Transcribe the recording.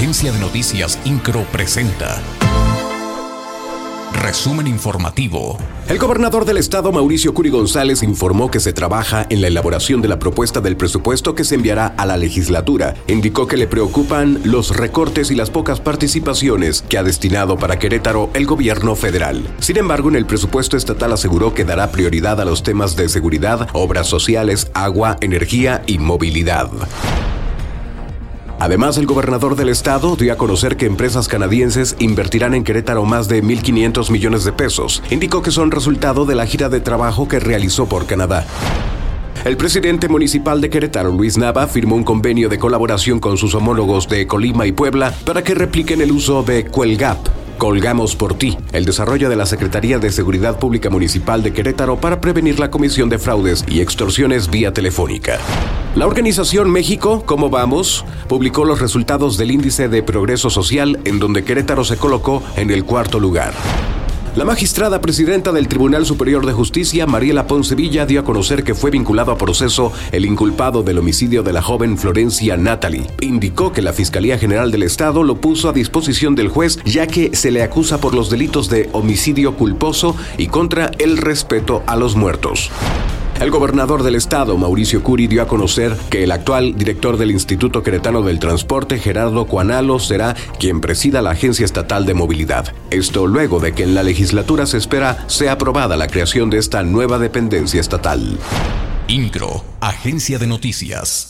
Agencia de Noticias Incro presenta. Resumen informativo. El gobernador del estado, Mauricio Curi González, informó que se trabaja en la elaboración de la propuesta del presupuesto que se enviará a la legislatura. Indicó que le preocupan los recortes y las pocas participaciones que ha destinado para Querétaro el gobierno federal. Sin embargo, en el presupuesto estatal aseguró que dará prioridad a los temas de seguridad, obras sociales, agua, energía y movilidad. Además, el gobernador del estado dio a conocer que empresas canadienses invertirán en Querétaro más de 1.500 millones de pesos. Indicó que son resultado de la gira de trabajo que realizó por Canadá. El presidente municipal de Querétaro, Luis Nava, firmó un convenio de colaboración con sus homólogos de Colima y Puebla para que repliquen el uso de Cuelgap, Colgamos por ti, el desarrollo de la Secretaría de Seguridad Pública Municipal de Querétaro para prevenir la comisión de fraudes y extorsiones vía telefónica. La organización México, ¿Cómo vamos?, publicó los resultados del índice de progreso social en donde Querétaro se colocó en el cuarto lugar. La magistrada presidenta del Tribunal Superior de Justicia, Mariela Poncevilla, dio a conocer que fue vinculado a proceso el inculpado del homicidio de la joven Florencia Natalie. Indicó que la Fiscalía General del Estado lo puso a disposición del juez ya que se le acusa por los delitos de homicidio culposo y contra el respeto a los muertos. El gobernador del estado, Mauricio Curi, dio a conocer que el actual director del Instituto Queretano del Transporte, Gerardo Cuanalo, será quien presida la Agencia Estatal de Movilidad. Esto luego de que en la legislatura se espera sea aprobada la creación de esta nueva dependencia estatal. INCRO, Agencia de Noticias.